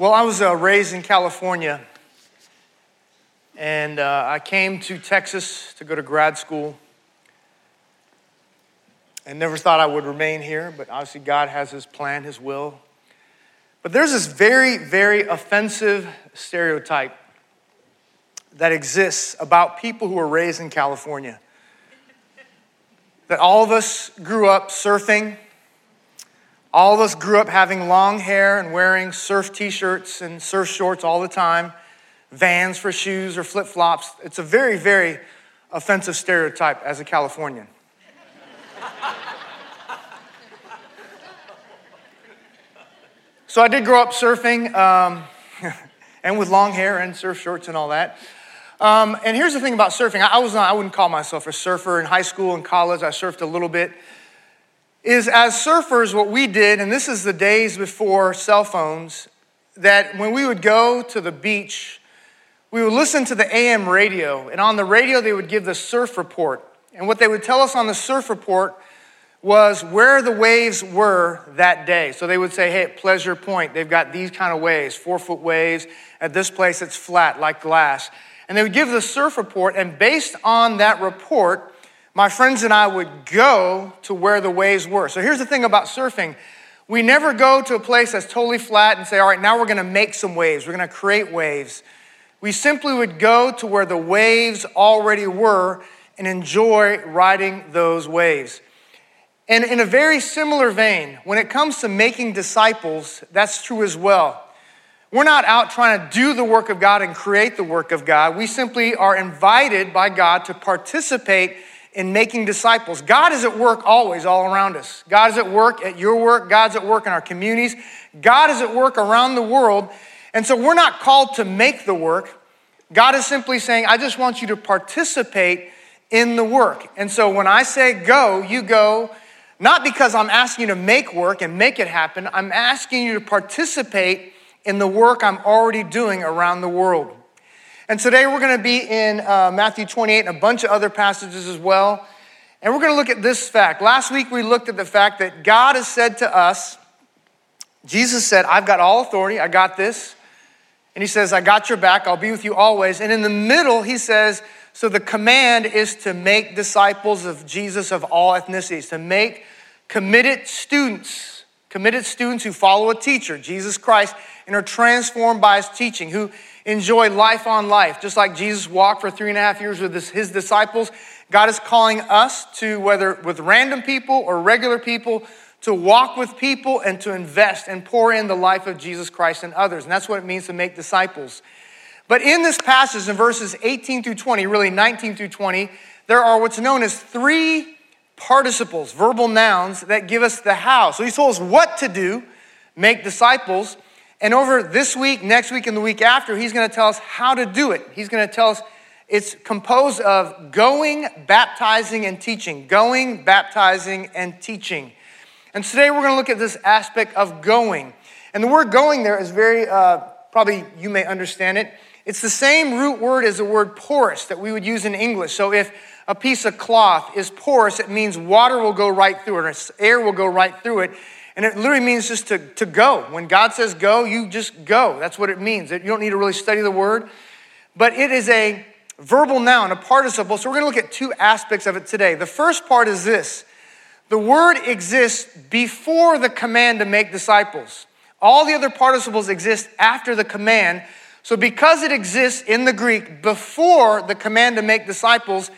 Well, I was uh, raised in California, and uh, I came to Texas to go to grad school. And never thought I would remain here, but obviously God has His plan, His will. But there's this very, very offensive stereotype that exists about people who are raised in California. That all of us grew up surfing all of us grew up having long hair and wearing surf t shirts and surf shorts all the time, vans for shoes or flip flops. It's a very, very offensive stereotype as a Californian. so I did grow up surfing um, and with long hair and surf shorts and all that. Um, and here's the thing about surfing I, was not, I wouldn't call myself a surfer in high school and college. I surfed a little bit is as surfers, what we did, and this is the days before cell phones, that when we would go to the beach, we would listen to the AM radio, and on the radio, they would give the surf report. And what they would tell us on the surf report was where the waves were that day. So they would say, hey, at Pleasure Point, they've got these kind of waves, four foot waves. At this place, it's flat like glass. And they would give the surf report, and based on that report, my friends and I would go to where the waves were. So here's the thing about surfing we never go to a place that's totally flat and say, all right, now we're gonna make some waves, we're gonna create waves. We simply would go to where the waves already were and enjoy riding those waves. And in a very similar vein, when it comes to making disciples, that's true as well. We're not out trying to do the work of God and create the work of God. We simply are invited by God to participate in making disciples. God is at work always, all around us. God is at work at your work. God's at work in our communities. God is at work around the world. And so we're not called to make the work. God is simply saying, I just want you to participate in the work. And so when I say go, you go, not because I'm asking you to make work and make it happen, I'm asking you to participate in the work I'm already doing around the world. And today we're going to be in uh, Matthew 28 and a bunch of other passages as well. And we're going to look at this fact. Last week we looked at the fact that God has said to us, Jesus said, I've got all authority, I got this. And he says, I got your back, I'll be with you always. And in the middle, he says, so the command is to make disciples of Jesus of all ethnicities, to make committed students, committed students who follow a teacher, Jesus Christ, and are transformed by his teaching, who enjoy life on life. Just like Jesus walked for three and a half years with his disciples, God is calling us to, whether with random people or regular people, to walk with people and to invest and pour in the life of Jesus Christ and others. And that's what it means to make disciples. But in this passage, in verses 18 through 20, really 19 through 20, there are what's known as three participles, verbal nouns, that give us the how. So he told us what to do, make disciples. And over this week, next week, and the week after, he's going to tell us how to do it. He's going to tell us it's composed of going, baptizing, and teaching. Going, baptizing, and teaching. And today we're going to look at this aspect of going. And the word going there is very, uh, probably you may understand it. It's the same root word as the word porous that we would use in English. So if a piece of cloth is porous, it means water will go right through it, or air will go right through it. And it literally means just to, to go. When God says go, you just go. That's what it means. You don't need to really study the word. But it is a verbal noun, a participle. So we're going to look at two aspects of it today. The first part is this the word exists before the command to make disciples. All the other participles exist after the command. So, because it exists in the Greek before the command to make disciples,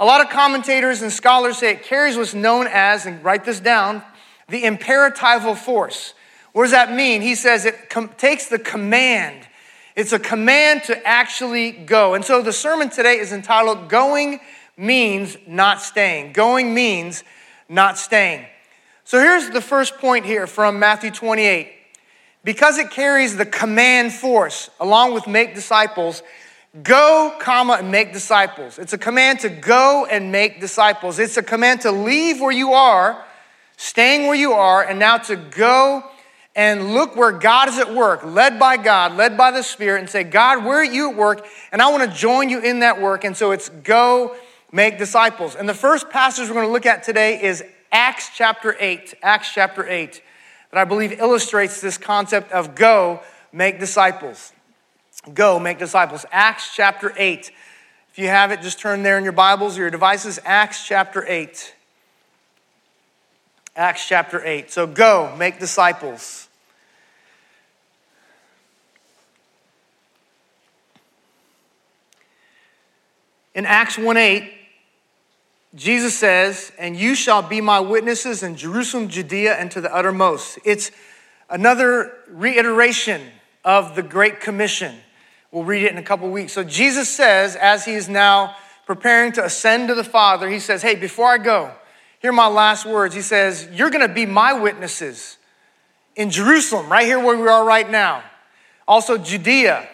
a lot of commentators and scholars say it carries what's known as, and write this down, the imperatival force. What does that mean? He says it com- takes the command. It's a command to actually go. And so the sermon today is entitled Going Means Not Staying. Going means not staying. So here's the first point here from Matthew 28. Because it carries the command force along with make disciples, go, comma, and make disciples. It's a command to go and make disciples. It's a command to leave where you are staying where you are, and now to go and look where God is at work, led by God, led by the Spirit, and say, God, where are you at work? And I want to join you in that work. And so it's go make disciples. And the first passage we're going to look at today is Acts chapter 8. Acts chapter 8, that I believe illustrates this concept of go make disciples. Go, make disciples. Acts chapter 8. If you have it, just turn there in your Bibles or your devices. Acts chapter 8. Acts chapter 8. So go, make disciples. In Acts 1 8, Jesus says, And you shall be my witnesses in Jerusalem, Judea, and to the uttermost. It's another reiteration of the Great Commission. We'll read it in a couple weeks. So Jesus says, as he is now preparing to ascend to the Father, he says, Hey, before I go, hear my last words. He says, You're going to be my witnesses in Jerusalem, right here where we are right now. Also, Judea,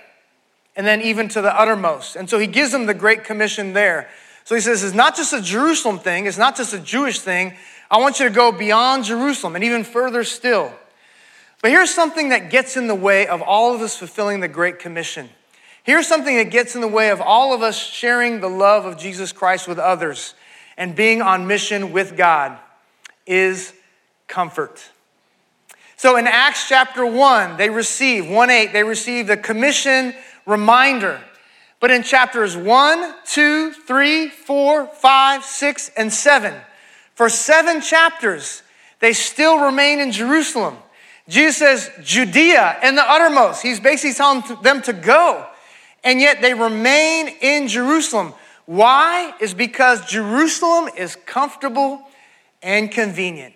and then even to the uttermost. And so he gives them the Great Commission there. So he says, it's not just a Jerusalem thing, it's not just a Jewish thing. I want you to go beyond Jerusalem and even further still. But here's something that gets in the way of all of us fulfilling the Great Commission. Here's something that gets in the way of all of us sharing the love of Jesus Christ with others and being on mission with God is comfort. So in Acts chapter 1, they receive, 1 8, they receive the commission reminder but in chapters 1, 2, 3, 4, 5, 6, and 7, for seven chapters, they still remain in Jerusalem. Jesus says, Judea and the uttermost. He's basically telling them to go. And yet they remain in Jerusalem. Why? Is because Jerusalem is comfortable and convenient.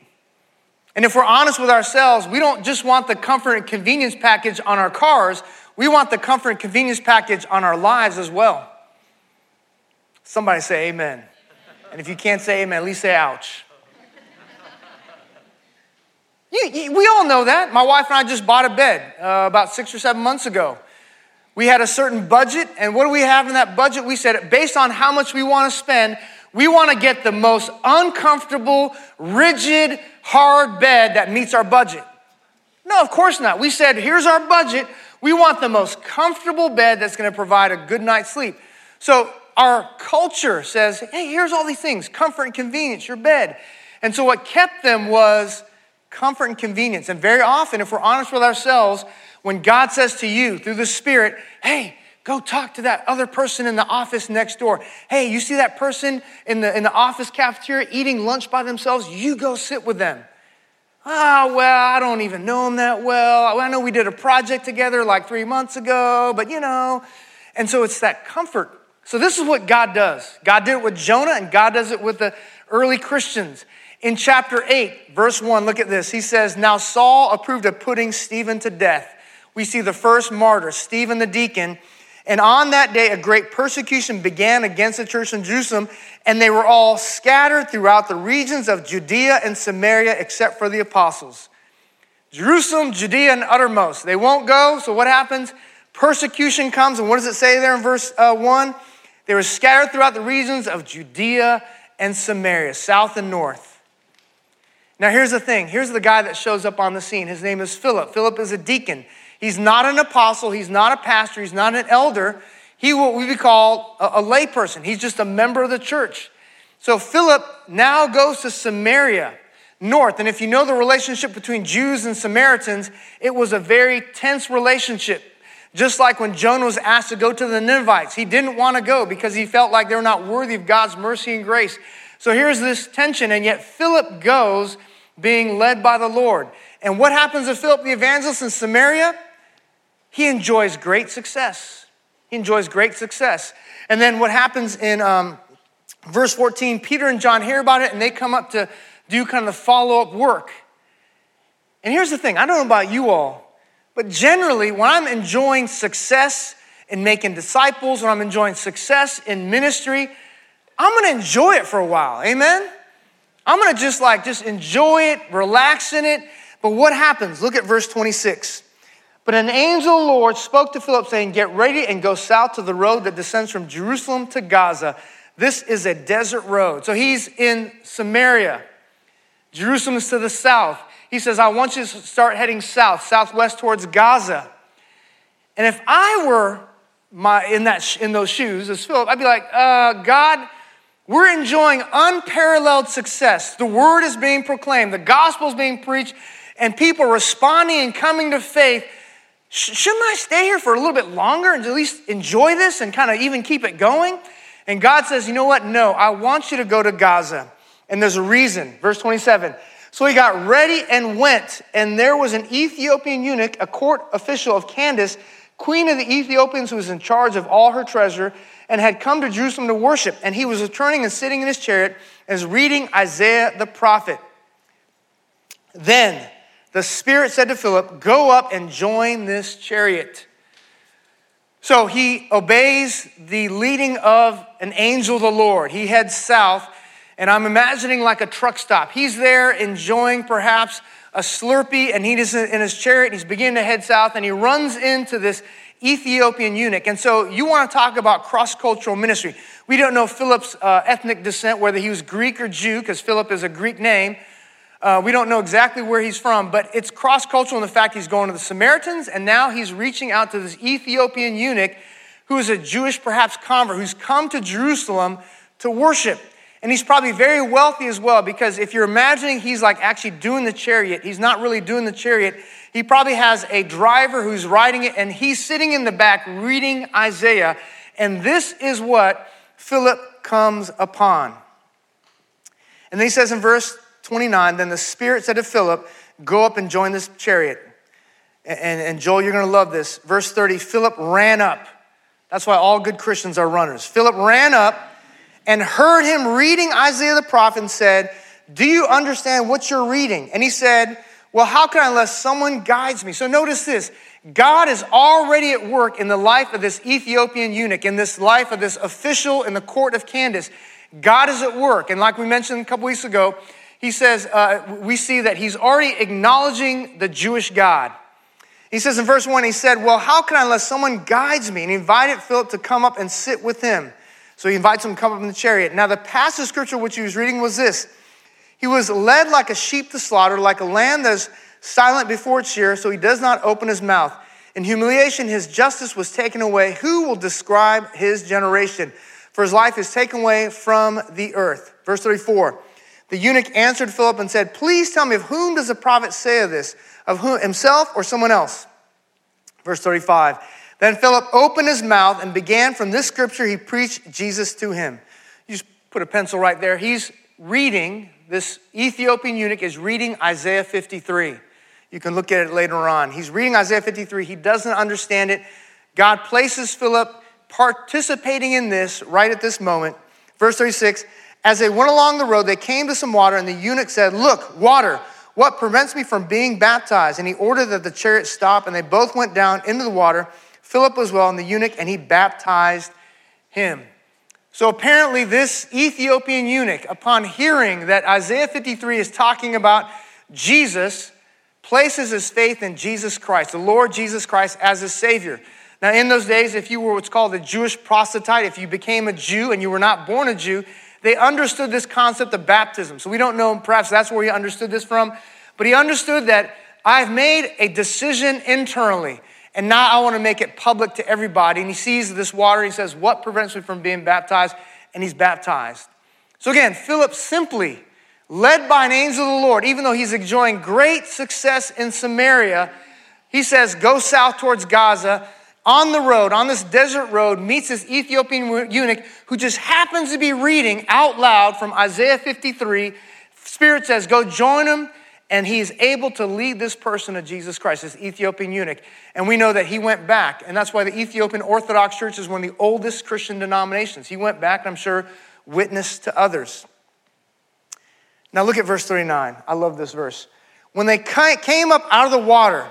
And if we're honest with ourselves, we don't just want the comfort and convenience package on our cars, we want the comfort and convenience package on our lives as well. Somebody say amen. And if you can't say amen, at least say ouch. You, you, we all know that. My wife and I just bought a bed uh, about six or seven months ago. We had a certain budget, and what do we have in that budget? We said, based on how much we want to spend, we want to get the most uncomfortable, rigid, hard bed that meets our budget. No, of course not. We said, here's our budget. We want the most comfortable bed that's going to provide a good night's sleep. So our culture says, hey, here's all these things comfort and convenience, your bed. And so what kept them was comfort and convenience. And very often, if we're honest with ourselves, when God says to you through the Spirit, hey, go talk to that other person in the office next door. Hey, you see that person in the, in the office cafeteria eating lunch by themselves? You go sit with them. Ah, oh, well, I don't even know him that well. I know we did a project together like three months ago, but you know. And so it's that comfort. So this is what God does. God did it with Jonah, and God does it with the early Christians. In chapter 8, verse 1, look at this. He says, Now Saul approved of putting Stephen to death. We see the first martyr, Stephen the deacon. And on that day, a great persecution began against the church in Jerusalem, and they were all scattered throughout the regions of Judea and Samaria, except for the apostles. Jerusalem, Judea, and uttermost. They won't go, so what happens? Persecution comes, and what does it say there in verse uh, 1? They were scattered throughout the regions of Judea and Samaria, south and north. Now, here's the thing here's the guy that shows up on the scene. His name is Philip. Philip is a deacon. He's not an apostle, he's not a pastor, he's not an elder. He will we would call a, a layperson. He's just a member of the church. So Philip now goes to Samaria, north. And if you know the relationship between Jews and Samaritans, it was a very tense relationship. Just like when Jonah was asked to go to the Ninevites, he didn't want to go because he felt like they were not worthy of God's mercy and grace. So here's this tension, and yet Philip goes being led by the Lord. And what happens to Philip the evangelist in Samaria? He enjoys great success. He enjoys great success. And then what happens in um, verse 14, Peter and John hear about it and they come up to do kind of the follow up work. And here's the thing I don't know about you all, but generally, when I'm enjoying success in making disciples, when I'm enjoying success in ministry, I'm gonna enjoy it for a while. Amen? I'm gonna just like, just enjoy it, relax in it. But what happens? Look at verse 26. But an angel of the Lord spoke to Philip, saying, Get ready and go south to the road that descends from Jerusalem to Gaza. This is a desert road. So he's in Samaria. Jerusalem is to the south. He says, I want you to start heading south, southwest towards Gaza. And if I were my, in, that, in those shoes as Philip, I'd be like, uh, God, we're enjoying unparalleled success. The word is being proclaimed, the gospel is being preached, and people responding and coming to faith shouldn't I stay here for a little bit longer and at least enjoy this and kind of even keep it going? And God says, You know what? No, I want you to go to Gaza. And there's a reason. Verse 27. So he got ready and went, and there was an Ethiopian eunuch, a court official of Candace, queen of the Ethiopians, who was in charge of all her treasure, and had come to Jerusalem to worship. And he was returning and sitting in his chariot and was reading Isaiah the prophet. Then the Spirit said to Philip, Go up and join this chariot. So he obeys the leading of an angel of the Lord. He heads south, and I'm imagining like a truck stop. He's there enjoying perhaps a Slurpee, and he's in his chariot, he's beginning to head south, and he runs into this Ethiopian eunuch. And so you want to talk about cross cultural ministry. We don't know Philip's uh, ethnic descent, whether he was Greek or Jew, because Philip is a Greek name. Uh, we don't know exactly where he's from, but it's cross cultural in the fact he's going to the Samaritans, and now he's reaching out to this Ethiopian eunuch who is a Jewish, perhaps convert, who's come to Jerusalem to worship. And he's probably very wealthy as well, because if you're imagining he's like actually doing the chariot, he's not really doing the chariot. He probably has a driver who's riding it, and he's sitting in the back reading Isaiah. And this is what Philip comes upon. And then he says in verse 29, then the Spirit said to Philip, Go up and join this chariot. And, and Joel, you're going to love this. Verse 30 Philip ran up. That's why all good Christians are runners. Philip ran up and heard him reading Isaiah the prophet and said, Do you understand what you're reading? And he said, Well, how can I unless someone guides me? So notice this God is already at work in the life of this Ethiopian eunuch, in this life of this official in the court of Candace. God is at work. And like we mentioned a couple weeks ago, he says, uh, we see that he's already acknowledging the Jewish God. He says in verse 1, he said, Well, how can I unless someone guides me? And he invited Philip to come up and sit with him. So he invites him to come up in the chariot. Now, the passage of scripture which he was reading was this He was led like a sheep to slaughter, like a lamb that is silent before its shearer, so he does not open his mouth. In humiliation, his justice was taken away. Who will describe his generation? For his life is taken away from the earth. Verse 34. The eunuch answered Philip and said, Please tell me, of whom does the prophet say of this? Of whom, himself or someone else? Verse 35. Then Philip opened his mouth and began from this scripture, he preached Jesus to him. You just put a pencil right there. He's reading, this Ethiopian eunuch is reading Isaiah 53. You can look at it later on. He's reading Isaiah 53. He doesn't understand it. God places Philip participating in this right at this moment. Verse 36 as they went along the road, they came to some water, and the eunuch said, Look, water, what prevents me from being baptized? And he ordered that the chariot stop, and they both went down into the water. Philip was well, and the eunuch, and he baptized him. So apparently, this Ethiopian eunuch, upon hearing that Isaiah 53 is talking about Jesus, places his faith in Jesus Christ, the Lord Jesus Christ, as his Savior. Now, in those days, if you were what's called a Jewish proselyte, if you became a Jew and you were not born a Jew, they understood this concept of baptism. So we don't know, perhaps that's where he understood this from, but he understood that I've made a decision internally, and now I want to make it public to everybody. And he sees this water, he says, What prevents me from being baptized? And he's baptized. So again, Philip simply, led by an angel of the Lord, even though he's enjoying great success in Samaria, he says, Go south towards Gaza on the road, on this desert road, meets this Ethiopian eunuch who just happens to be reading out loud from Isaiah 53. Spirit says, Go join him. And he's able to lead this person to Jesus Christ, this Ethiopian eunuch. And we know that he went back. And that's why the Ethiopian Orthodox Church is one of the oldest Christian denominations. He went back, and I'm sure, witnessed to others. Now look at verse 39. I love this verse. When they came up out of the water,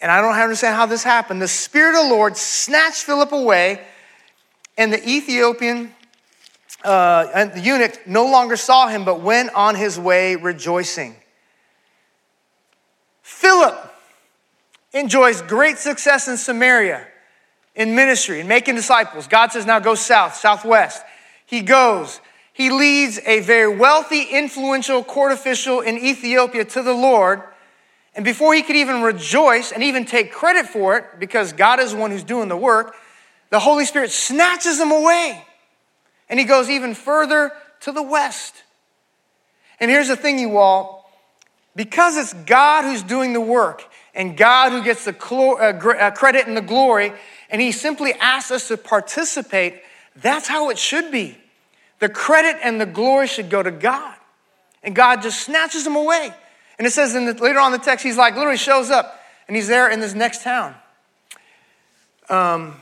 and I don't understand how this happened. The Spirit of the Lord snatched Philip away, and the Ethiopian uh, and the eunuch no longer saw him, but went on his way rejoicing. Philip enjoys great success in Samaria in ministry and making disciples. God says, now go south, southwest. He goes. He leads a very wealthy, influential court official in Ethiopia to the Lord and before he could even rejoice and even take credit for it, because God is the one who's doing the work, the Holy Spirit snatches him away. And he goes even further to the west. And here's the thing, you all because it's God who's doing the work, and God who gets the uh, uh, credit and the glory, and He simply asks us to participate. That's how it should be. The credit and the glory should go to God, and God just snatches them away. And it says in the, later on the text, He's like literally shows up, and He's there in this next town. Um,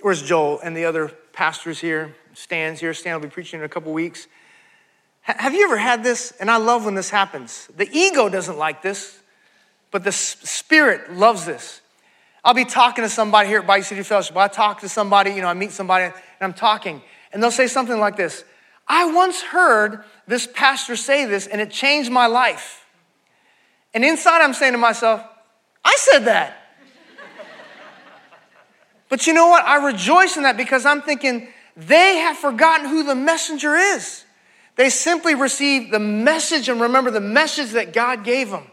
where's Joel and the other pastors here? Stan's here. Stan will be preaching in a couple weeks. Have you ever had this? And I love when this happens. The ego doesn't like this, but the spirit loves this. I'll be talking to somebody here at Bayou City Fellowship. I talk to somebody, you know, I meet somebody and I'm talking, and they'll say something like this I once heard this pastor say this, and it changed my life. And inside, I'm saying to myself, I said that. but you know what? I rejoice in that because I'm thinking they have forgotten who the messenger is. They simply receive the message and remember the message that God gave them.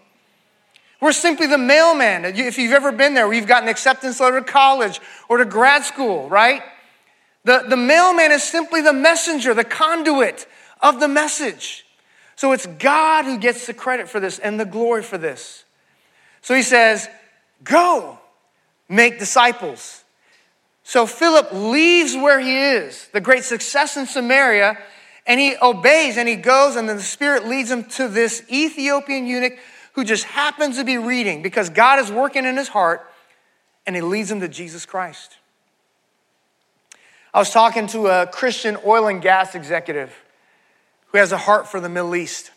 We're simply the mailman. If you've ever been there, we've got an acceptance letter to college or to grad school, right? The, the mailman is simply the messenger, the conduit of the message. So it's God who gets the credit for this and the glory for this. So he says, Go, make disciples. So Philip leaves where he is, the great success in Samaria, and he obeys and he goes, and then the Spirit leads him to this Ethiopian eunuch who just happens to be reading because God is working in his heart, and he leads him to Jesus Christ. I was talking to a Christian oil and gas executive who has a heart for the Middle East.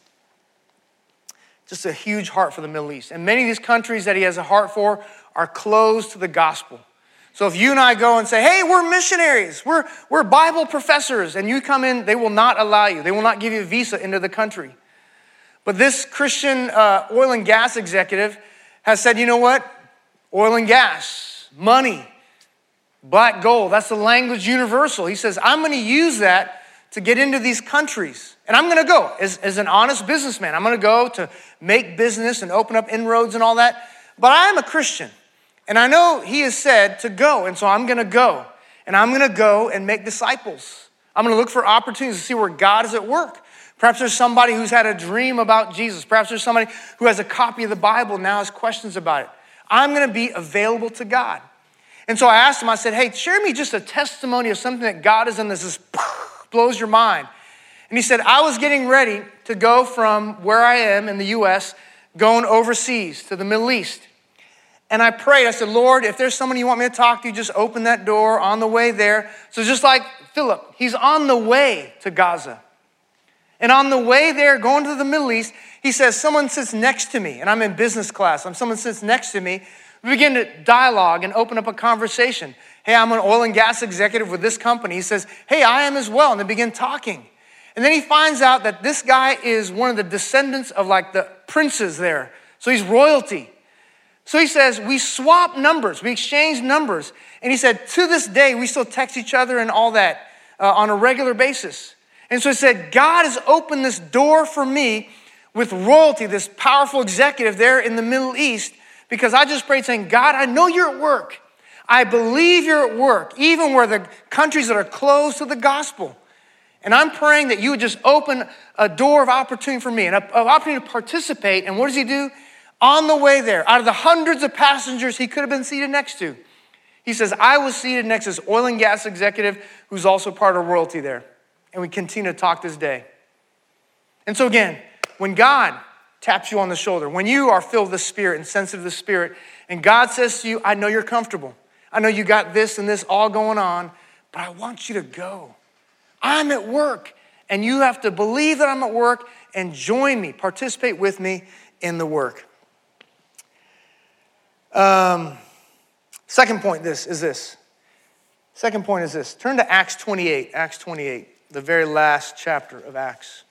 Just a huge heart for the Middle East. And many of these countries that he has a heart for are closed to the gospel. So if you and I go and say, hey, we're missionaries, we're, we're Bible professors, and you come in, they will not allow you. They will not give you a visa into the country. But this Christian uh, oil and gas executive has said, you know what? Oil and gas, money, black gold, that's the language universal. He says, I'm going to use that to get into these countries. And I'm to go as, as an honest businessman. I'm to go to make business and open up inroads and all that. But I am a Christian. And I know he has said to go, and so I'm gonna go. And I'm gonna go and make disciples. I'm gonna look for opportunities to see where God is at work. Perhaps there's somebody who's had a dream about Jesus. Perhaps there's somebody who has a copy of the Bible and now has questions about it. I'm gonna be available to God. And so I asked him, I said, hey, share me just a testimony of something that God has done that just blows your mind. And he said, I was getting ready to go from where I am in the US, going overseas to the Middle East. And I prayed, I said, Lord, if there's someone you want me to talk to, just open that door on the way there. So just like Philip, he's on the way to Gaza. And on the way there, going to the Middle East, he says, Someone sits next to me, and I'm in business class. I'm someone sits next to me. We begin to dialogue and open up a conversation. Hey, I'm an oil and gas executive with this company. He says, Hey, I am as well. And they begin talking. And then he finds out that this guy is one of the descendants of like the princes there. So he's royalty. So he says, we swap numbers, we exchange numbers. And he said, to this day, we still text each other and all that uh, on a regular basis. And so he said, God has opened this door for me with royalty, this powerful executive there in the Middle East, because I just prayed saying, God, I know you're at work. I believe you're at work, even where the countries that are closed to the gospel. And I'm praying that you would just open a door of opportunity for me, and an opportunity to participate. And what does he do? On the way there, out of the hundreds of passengers he could have been seated next to, he says, I was seated next to this oil and gas executive who's also part of royalty there. And we continue to talk this day. And so, again, when God taps you on the shoulder, when you are filled with the Spirit and sensitive to the Spirit, and God says to you, I know you're comfortable. I know you got this and this all going on, but I want you to go. I'm at work, and you have to believe that I'm at work and join me, participate with me in the work. Um, second point this is this. Second point is this. Turn to Acts 28, Acts 28, the very last chapter of Acts.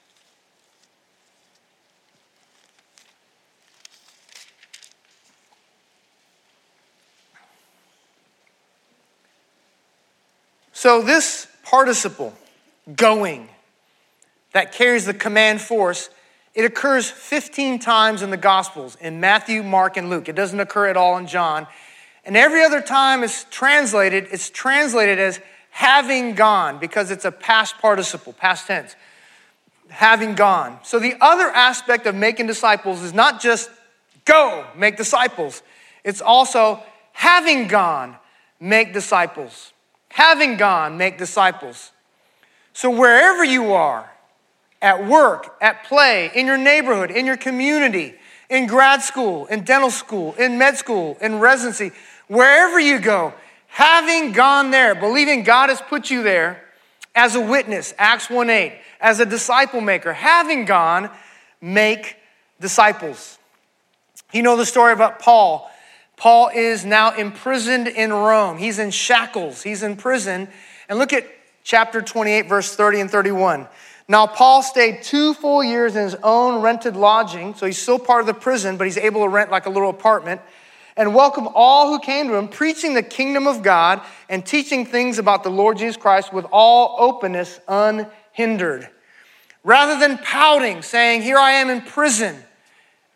So, this participle, going, that carries the command force it occurs 15 times in the Gospels in Matthew, Mark, and Luke. It doesn't occur at all in John. And every other time it's translated, it's translated as having gone because it's a past participle, past tense. Having gone. So the other aspect of making disciples is not just go make disciples. It's also having gone, make disciples. Having gone, make disciples. So wherever you are, at work, at play, in your neighborhood, in your community, in grad school, in dental school, in med school, in residency, wherever you go, having gone there, believing God has put you there as a witness, Acts 1 8, as a disciple maker, having gone, make disciples. You know the story about Paul. Paul is now imprisoned in Rome. He's in shackles, he's in prison. And look at chapter 28, verse 30 and 31. Now, Paul stayed two full years in his own rented lodging, so he's still part of the prison, but he's able to rent like a little apartment, and welcome all who came to him, preaching the kingdom of God and teaching things about the Lord Jesus Christ with all openness, unhindered. Rather than pouting, saying, Here I am in prison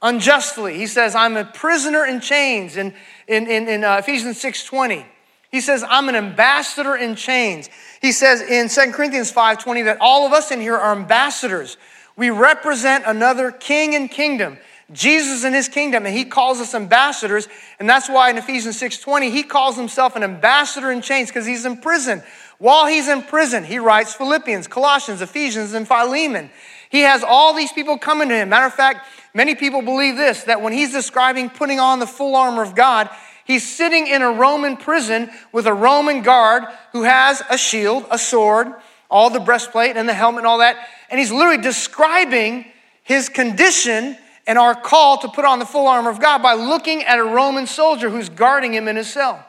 unjustly, he says, I'm a prisoner in chains in, in, in, in uh, Ephesians 6.20. He says, I'm an ambassador in chains. He says in 2 Corinthians 5:20 that all of us in here are ambassadors. We represent another king and kingdom. Jesus and his kingdom, and he calls us ambassadors. And that's why in Ephesians 6:20, he calls himself an ambassador in chains, because he's in prison. While he's in prison, he writes Philippians, Colossians, Ephesians, and Philemon. He has all these people coming to him. Matter of fact, many people believe this that when he's describing putting on the full armor of God, He's sitting in a Roman prison with a Roman guard who has a shield, a sword, all the breastplate and the helmet and all that. And he's literally describing his condition and our call to put on the full armor of God by looking at a Roman soldier who's guarding him in his cell.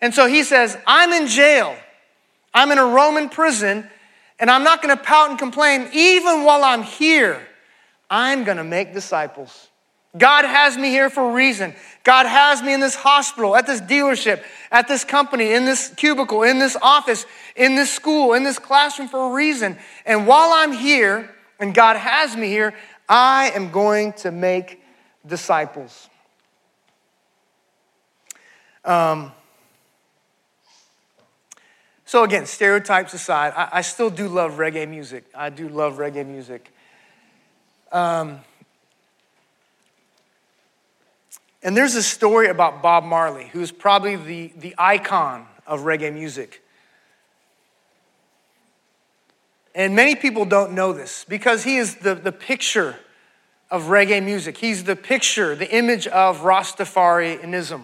And so he says, I'm in jail. I'm in a Roman prison, and I'm not going to pout and complain. Even while I'm here, I'm going to make disciples. God has me here for a reason. God has me in this hospital, at this dealership, at this company, in this cubicle, in this office, in this school, in this classroom for a reason. And while I'm here and God has me here, I am going to make disciples. Um, so, again, stereotypes aside, I, I, still do love reggae music. I do love reggae music. Um, And there's a story about Bob Marley, who's probably the, the icon of reggae music. And many people don't know this because he is the, the picture of reggae music. He's the picture, the image of Rastafarianism,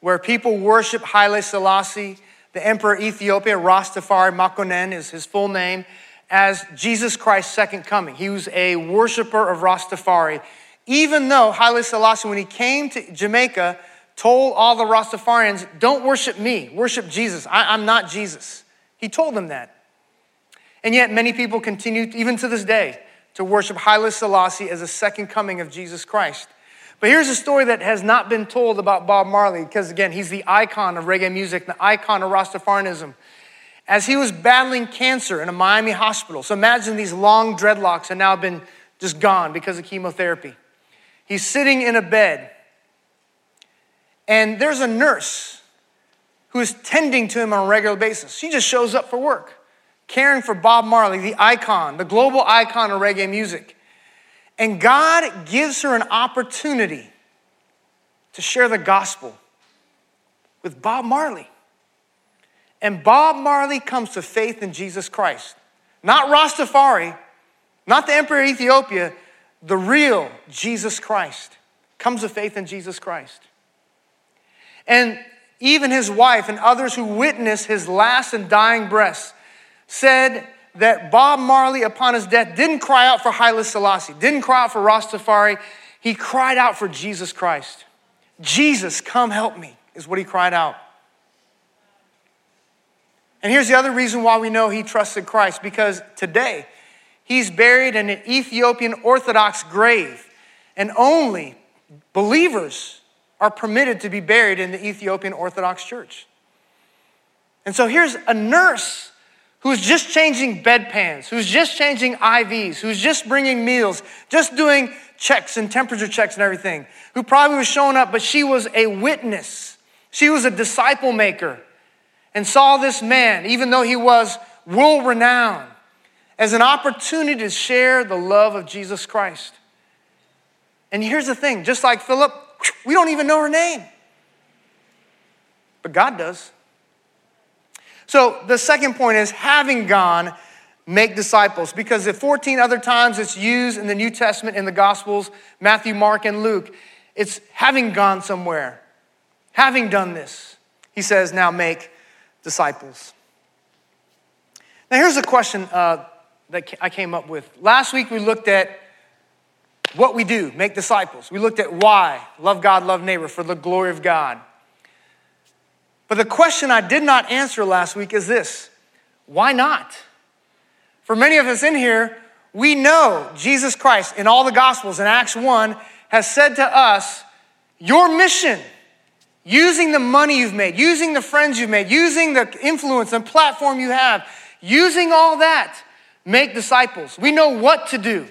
where people worship Haile Selassie, the emperor Ethiopia, Rastafari Makonnen is his full name, as Jesus Christ's second coming. He was a worshiper of Rastafari even though Haile Selassie, when he came to Jamaica, told all the Rastafarians, Don't worship me, worship Jesus. I, am not Jesus. He told them that. And yet, many people continue, even to this day, to worship Haile Selassie as a second coming of Jesus Christ. But here's a story that has not been told about Bob Marley, because again, he's the icon of reggae music, the icon of Rastafarianism. As he was battling cancer in a Miami hospital, so imagine these long dreadlocks have now been just gone because of chemotherapy. He's sitting in a bed, and there's a nurse who is tending to him on a regular basis. She just shows up for work, caring for Bob Marley, the icon, the global icon of reggae music. And God gives her an opportunity to share the gospel with Bob Marley. And Bob Marley comes to faith in Jesus Christ. Not Rastafari, not the Emperor of Ethiopia, the real Jesus Christ, comes to faith in Jesus Christ. And even his wife and others who witnessed his last and dying breaths said that Bob Marley, upon his death, didn't cry out for Haile Selassie, didn't cry out for Rastafari. He cried out for Jesus Christ. Jesus, come help me, is what he cried out. And here's the other reason why we know he trusted Christ because today, He's buried in an Ethiopian Orthodox grave, and only believers are permitted to be buried in the Ethiopian Orthodox Church. And so here's a nurse who's just changing bedpans, who's just changing IVs, who's just bringing meals, just doing checks and temperature checks and everything, who probably was showing up, but she was a witness. She was a disciple maker and saw this man, even though he was world renowned, as an opportunity to share the love of Jesus Christ. And here's the thing just like Philip, We don't even know her name. But God does. So the second point is having gone, make disciples. Because the 14 other times it's used in the New Testament in the Gospels, Matthew, Mark, and Luke, it's having gone somewhere, having done this. He says, now make disciples. Now, here's a question uh, that I came up with. Last week we looked at what we do, make disciples. We looked at why, love God, love neighbor, for the glory of God. But the question I did not answer last week is this why not? For many of us in here, we know Jesus Christ in all the Gospels in Acts 1 has said to us, Your mission, using the money you've made, using the friends you've made, using the influence and platform you have, using all that, make disciples. We know what to do.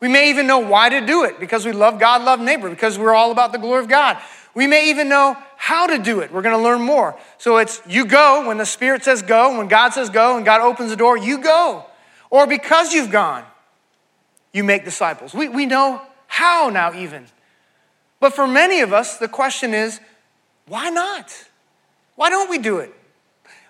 We may even know why to do it because we love God, love neighbor, because we're all about the glory of God. We may even know how to do it. We're going to learn more. So it's you go when the Spirit says go, when God says go, and God opens the door, you go. Or because you've gone, you make disciples. We, we know how now, even. But for many of us, the question is why not? Why don't we do it?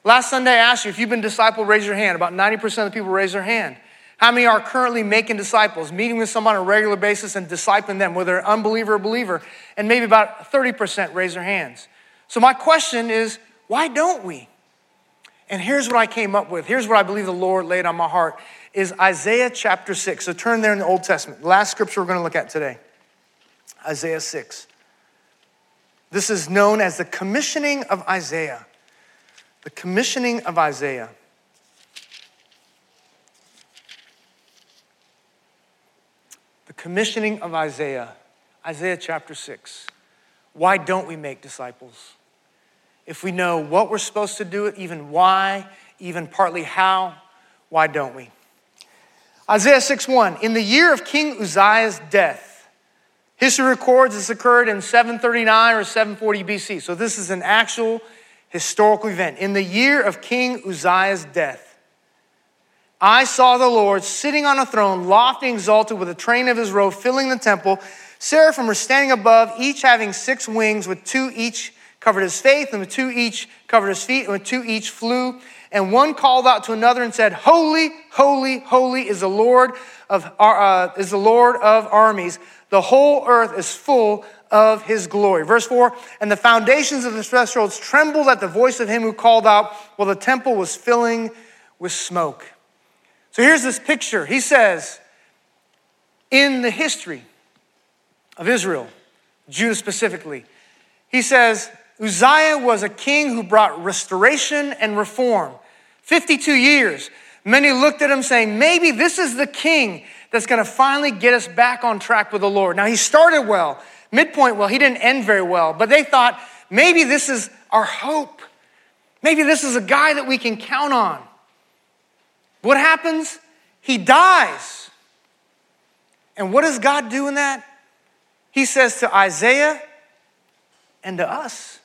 Last Sunday, I asked you if you've been discipled, raise your hand. About 90% of the people raise their hand. How many are currently making disciples, meeting with someone on a regular basis and discipling them, whether an unbeliever or believer? And maybe about 30% raise their hands. So, my question is why don't we? And here's what I came up with. Here's what I believe the Lord laid on my heart is Isaiah chapter 6. So turn there in the Old Testament. Last scripture we're going to look at today. Isaiah 6. This is known as the commissioning of Isaiah. The commissioning of Isaiah. Commissioning of Isaiah, Isaiah chapter 6. Why don't we make disciples? If we know what we're supposed to do, even why, even partly how, why don't we? Isaiah 6 1. In the year of King Uzziah's death, history records this occurred in 739 or 740 BC. So this is an actual historical event. In the year of King Uzziah's death, I saw the Lord sitting on a throne, lofty exalted, with a train of his robe filling the temple. Seraphim were standing above, each having six wings, with two each covered his face, and with two each covered his feet, and with two each flew. And one called out to another and said, Holy, holy, holy is the Lord of uh, is the Lord of armies. The whole earth is full of his glory. Verse 4 And the foundations of the thresholds trembled at the voice of him who called out, while the temple was filling with smoke. So here's this picture. He says, in the history of Israel, Judah specifically, he says, Uzziah was a king who brought restoration and reform. 52 years. Many looked at him saying, maybe this is the king that's going to finally get us back on track with the Lord. Now, he started well, midpoint well, he didn't end very well, but they thought, maybe this is our hope. Maybe this is a guy that we can count on. What happens? He dies. And what does God do in that? He says to Isaiah and to us,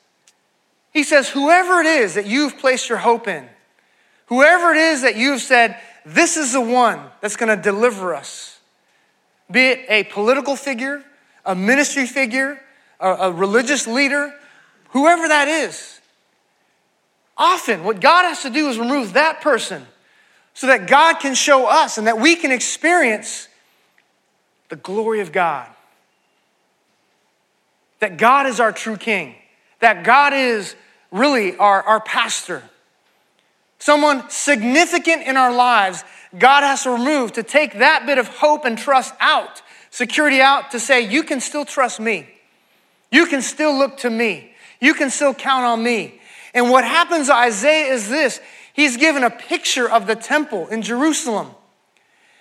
He says, Whoever it is that you've placed your hope in, whoever it is that you've said, This is the one that's going to deliver us, be it a political figure, a ministry figure, a, a religious leader, whoever that is, often what God has to do is remove that person so that God can show us and that we can experience the glory of God. That God is our true king, that God is really our, our pastor. Someone significant in our lives, God has to remove to take that bit of hope and trust out, security out, to say, You can still trust me. You can still look to me. You can still count on me. And what happens Isaiah is this He's given a picture of the temple in Jerusalem.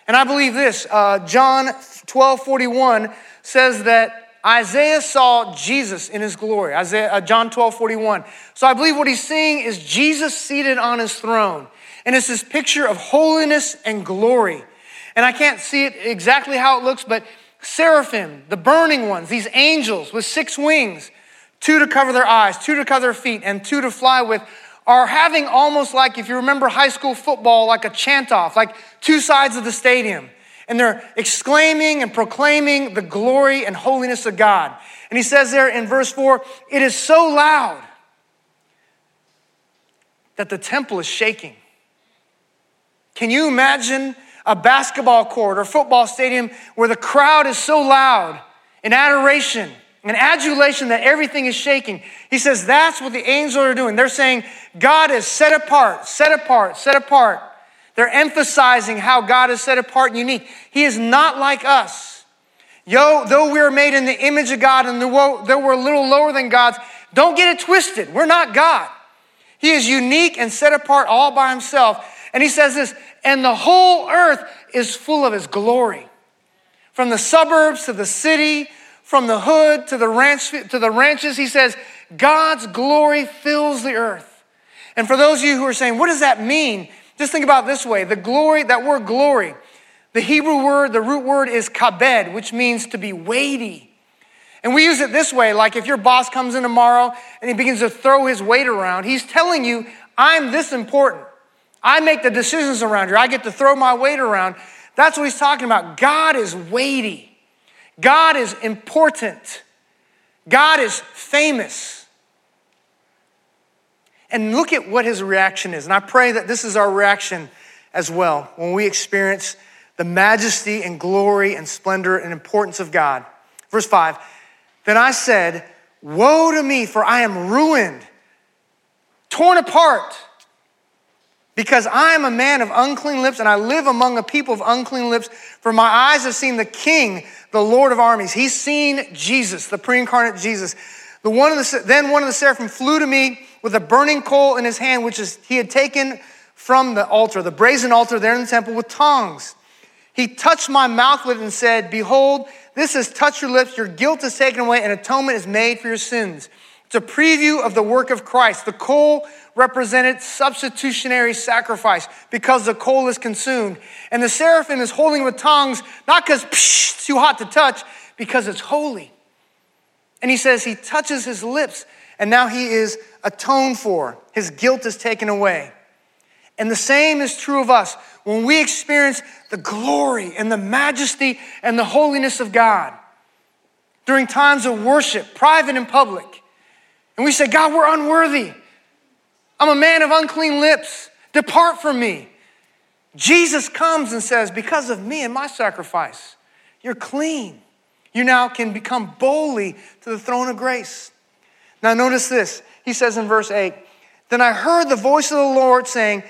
And I believe this uh, John 12 41 says that Isaiah saw Jesus in his glory. Isaiah, uh, John 12 41. So I believe what he's seeing is Jesus seated on his throne. And it's this picture of holiness and glory. And I can't see it exactly how it looks, but seraphim, the burning ones, these angels with six wings, two to cover their eyes, two to cover their feet, and two to fly with, are having almost like, if you remember high school football, like a chant off, like two sides of the stadium. and they're exclaiming and proclaiming the glory and holiness of God. And he says there in verse 4 it is so loud that the temple is shaking. Can you imagine a basketball court or football stadium where the crowd is so loud in adoration and adulation that everything is shaking? He says that's what the angels are doing. They're saying God is set apart, set apart, set apart. They're emphasizing how God is set apart and unique. He is not like us. Yo, though we are made in the image of God and though we're a little lower than God's, don't get it twisted. We're not God. He is unique and set apart all by himself. And he says this, and the whole earth is full of his glory. From the suburbs to the city, from the hood to the ranch to the ranches, he says, God's glory fills the earth. And for those of you who are saying, what does that mean? Just think about this way. The glory, that word glory, the Hebrew word, the root word is kabed, which means to be weighty. And we use it this way like if your boss comes in tomorrow and he begins to throw his weight around, he's telling you, I'm this important. I make the decisions around here. I get to throw my weight around. That's what he's talking about. God is weighty, God is important, God is famous. And look at what his reaction is. And I pray that this is our reaction as well when we experience the majesty and glory and splendor and importance of God. Verse 5 Then I said, Woe to me, for I am ruined, torn apart, because I am a man of unclean lips, and I live among a people of unclean lips. For my eyes have seen the King, the Lord of armies. He's seen Jesus, the pre incarnate Jesus. The one of the, then one of the seraphim flew to me with a burning coal in his hand, which is, he had taken from the altar, the brazen altar there in the temple, with tongs. He touched my mouth with it and said, Behold, this has touched your lips, your guilt is taken away, and atonement is made for your sins. It's a preview of the work of Christ. The coal represented substitutionary sacrifice because the coal is consumed. And the seraphim is holding with tongues, not because it's too hot to touch, because it's holy. And he says he touches his lips, and now he is atoned for. His guilt is taken away. And the same is true of us when we experience the glory and the majesty and the holiness of God during times of worship, private and public. And we say, God, we're unworthy. I'm a man of unclean lips. Depart from me. Jesus comes and says, Because of me and my sacrifice, you're clean. You now can become boldly to the throne of grace. Now, notice this. He says in verse 8, Then I heard the voice of the Lord saying,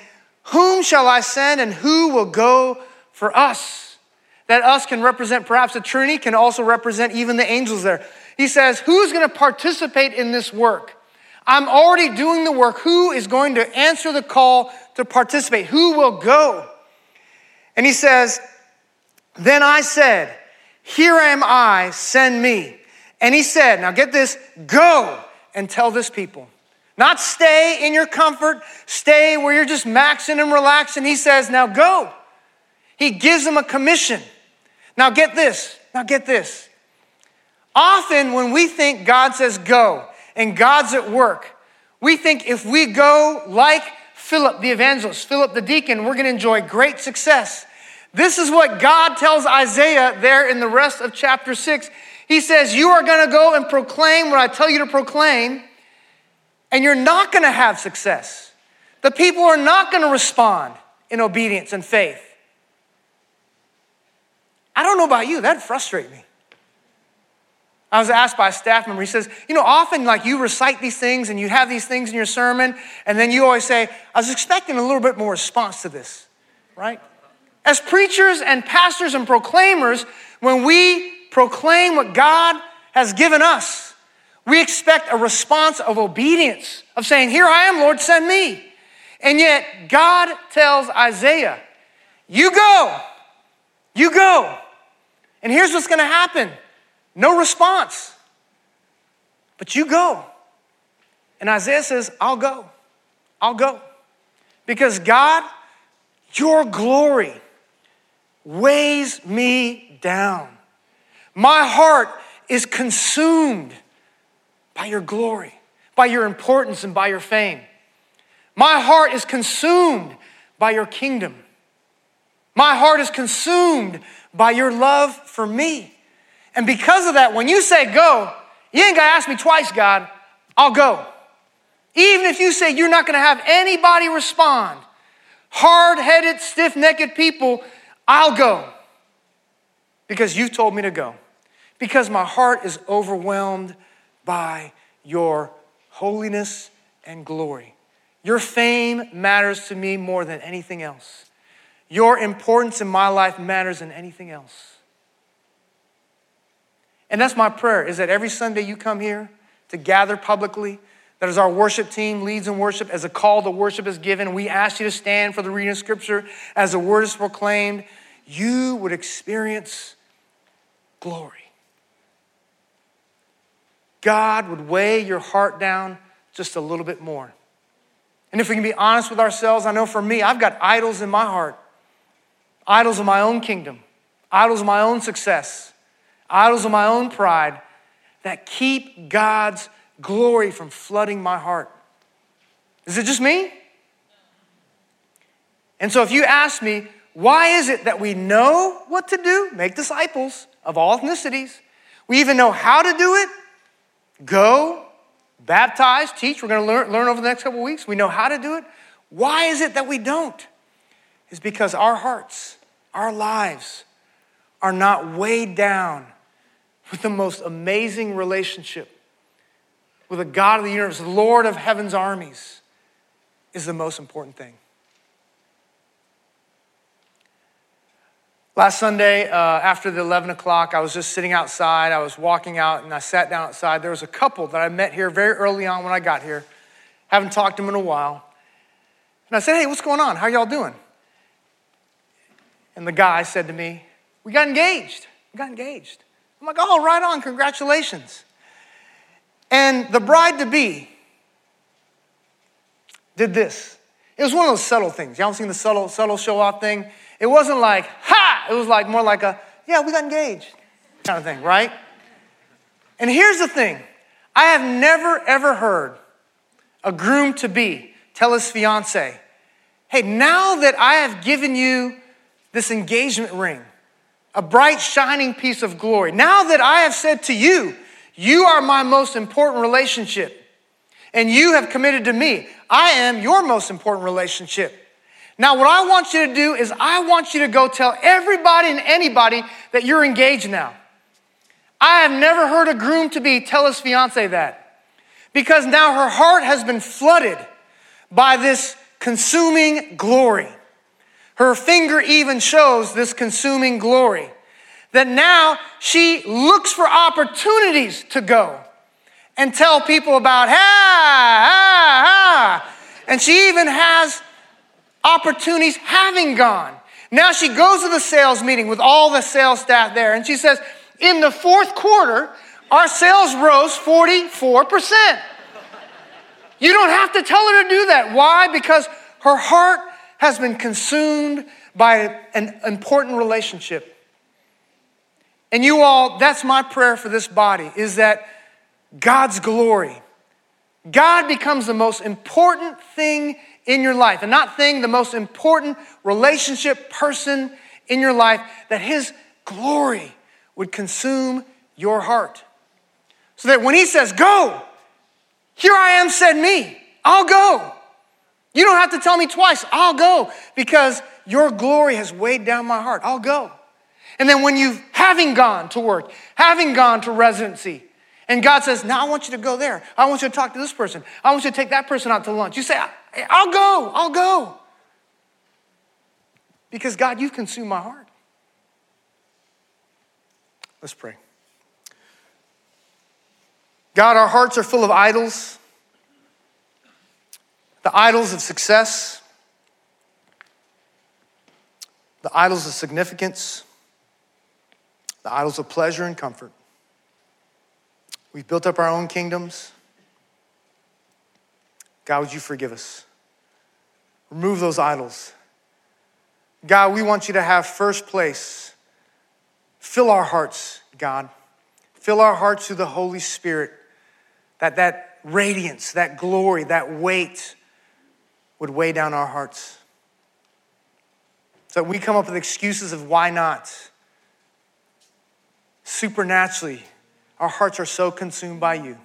whom shall I send and who will go for us? That us can represent perhaps the Trinity, can also represent even the angels there. He says, Who's going to participate in this work? I'm already doing the work. Who is going to answer the call to participate? Who will go? And he says, Then I said, Here am I, send me. And he said, Now get this, go and tell this people. Not stay in your comfort, stay where you're just maxing and relaxing. He says, now go. He gives them a commission. Now get this, now get this. Often when we think God says go and God's at work, we think if we go like Philip the evangelist, Philip the deacon, we're gonna enjoy great success. This is what God tells Isaiah there in the rest of chapter six. He says, You are gonna go and proclaim what I tell you to proclaim and you're not going to have success. The people are not going to respond in obedience and faith. I don't know about you, that frustrates me. I was asked by a staff member, he says, You know, often like you recite these things and you have these things in your sermon, and then you always say, I was expecting a little bit more response to this, right? As preachers and pastors and proclaimers, when we proclaim what God has given us, we expect a response of obedience, of saying, Here I am, Lord, send me. And yet, God tells Isaiah, You go, you go. And here's what's going to happen no response, but you go. And Isaiah says, I'll go, I'll go. Because God, your glory weighs me down. My heart is consumed by your glory, by your importance, and by your fame. My heart is consumed by your kingdom. My heart is consumed by your love for me. And because of that, when you say go, you ain't gotta ask me twice, God. I'll go. Even if you say you're not gonna have anybody respond, hard headed, stiff necked people, I'll go because you've told me to go. Because my heart is overwhelmed by your holiness and glory. Your fame matters to me more than anything else. Your importance in my life matters than anything else. And that's my prayer is that every Sunday you come here to gather publicly, that as our worship team leads in worship, as a call to worship is given, we ask you to stand for the reading of scripture, as the word is proclaimed, you would experience glory. God would weigh your heart down just a little bit more. And if we can be honest with ourselves, I know for me, I've got idols in my heart idols of my own kingdom, idols of my own success, idols of my own pride that keep God's glory from flooding my heart. Is it just me? And so if you ask me, why is it that we know what to do, make disciples of all ethnicities? We even know how to do it go, baptize, teach. We're going to learn, learn over the next couple weeks. We know how to do it. Why is it that we don't? Is because our hearts, our lives are not weighed down with the most amazing relationship with the God of the universe, Lord of heaven's armies, is the most important thing. Last Sunday, uh, after the 11 o'clock, I was just sitting outside. I was walking out and I sat down outside. There was a couple that I met here very early on when I got here. Haven't talked to them in a while. And I said, Hey, what's going on? How y'all doing? And the guy said to me, We got engaged. We got engaged. I'm like, Oh, right on. Congratulations. And the bride to be did this. It was one of those subtle things. Y'all seen the subtle, subtle show off thing? It wasn't like, ha! It was like more like a, yeah, we got engaged kind of thing, right? And here's the thing I have never, ever heard a groom to be tell his fiance, hey, now that I have given you this engagement ring, a bright, shining piece of glory, now that I have said to you, you are my most important relationship, and you have committed to me, I am your most important relationship. Now, what I want you to do is, I want you to go tell everybody and anybody that you're engaged now. I have never heard a groom to be tell his fiance that because now her heart has been flooded by this consuming glory. Her finger even shows this consuming glory. That now she looks for opportunities to go and tell people about, ha, ha, ha. And she even has opportunities having gone. Now she goes to the sales meeting with all the sales staff there, and she says, In the fourth quarter, our sales rose 44%. You don't have to tell her to do that. Why? Because her heart has been consumed by an important relationship. And you all, that's my prayer for this body, is that God's glory, God becomes the most important thing in your life, and not thing, the most important relationship person in your life, that His glory would consume your heart. So that when He says, Go, here I am, send me, I'll go. You don't have to tell me twice, I'll go, because your glory has weighed down my heart. I'll go. And then when you having gone to work, having gone to residency, and God says, Now I want you to go there. I want you to talk to this person. I want you to take that person out to lunch. You say, I'll go, I'll go. Because God, you've consumed my heart. Let's pray. God, our hearts are full of idols, the idols of success, the idols of significance, the idols of pleasure and comfort. We've built up our own kingdoms. God, would you forgive us? Remove those idols. God, we want you to have first place. Fill our hearts, God. Fill our hearts through the Holy Spirit. That that radiance, that glory, that weight would weigh down our hearts. So we come up with excuses of why not. Supernaturally, our hearts are so consumed by you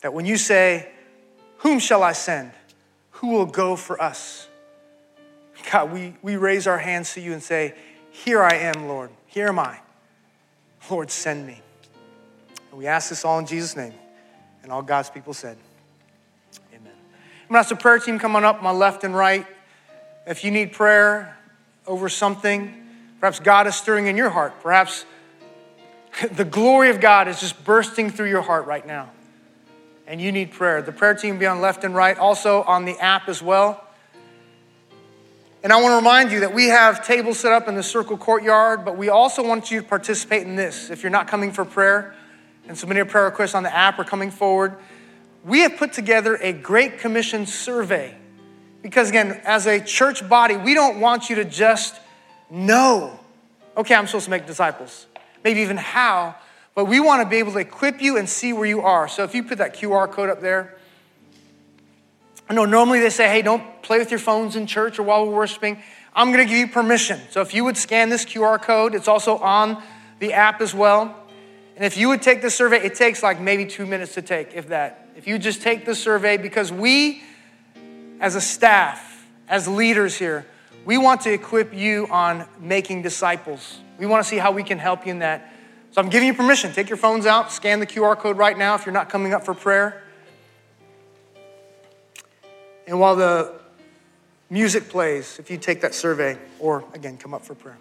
that when you say, Whom shall I send? Who will go for us? God, we, we raise our hands to you and say, Here I am, Lord. Here am I. Lord, send me. And we ask this all in Jesus' name. And all God's people said. I'm going to ask the prayer team coming up, my left and right. If you need prayer over something, perhaps God is stirring in your heart. Perhaps the glory of God is just bursting through your heart right now. And you need prayer. The prayer team will be on left and right, also on the app as well. And I want to remind you that we have tables set up in the circle courtyard, but we also want you to participate in this. If you're not coming for prayer and submitting a prayer request on the app or coming forward, we have put together a Great Commission survey. Because again, as a church body, we don't want you to just know, okay, I'm supposed to make disciples, maybe even how, but we want to be able to equip you and see where you are. So if you put that QR code up there, I know normally they say, hey, don't play with your phones in church or while we're worshiping. I'm going to give you permission. So if you would scan this QR code, it's also on the app as well. And if you would take the survey, it takes like maybe two minutes to take, if that. If you just take the survey, because we, as a staff, as leaders here, we want to equip you on making disciples. We want to see how we can help you in that. So I'm giving you permission. Take your phones out, scan the QR code right now if you're not coming up for prayer. And while the music plays, if you take that survey, or again, come up for prayer.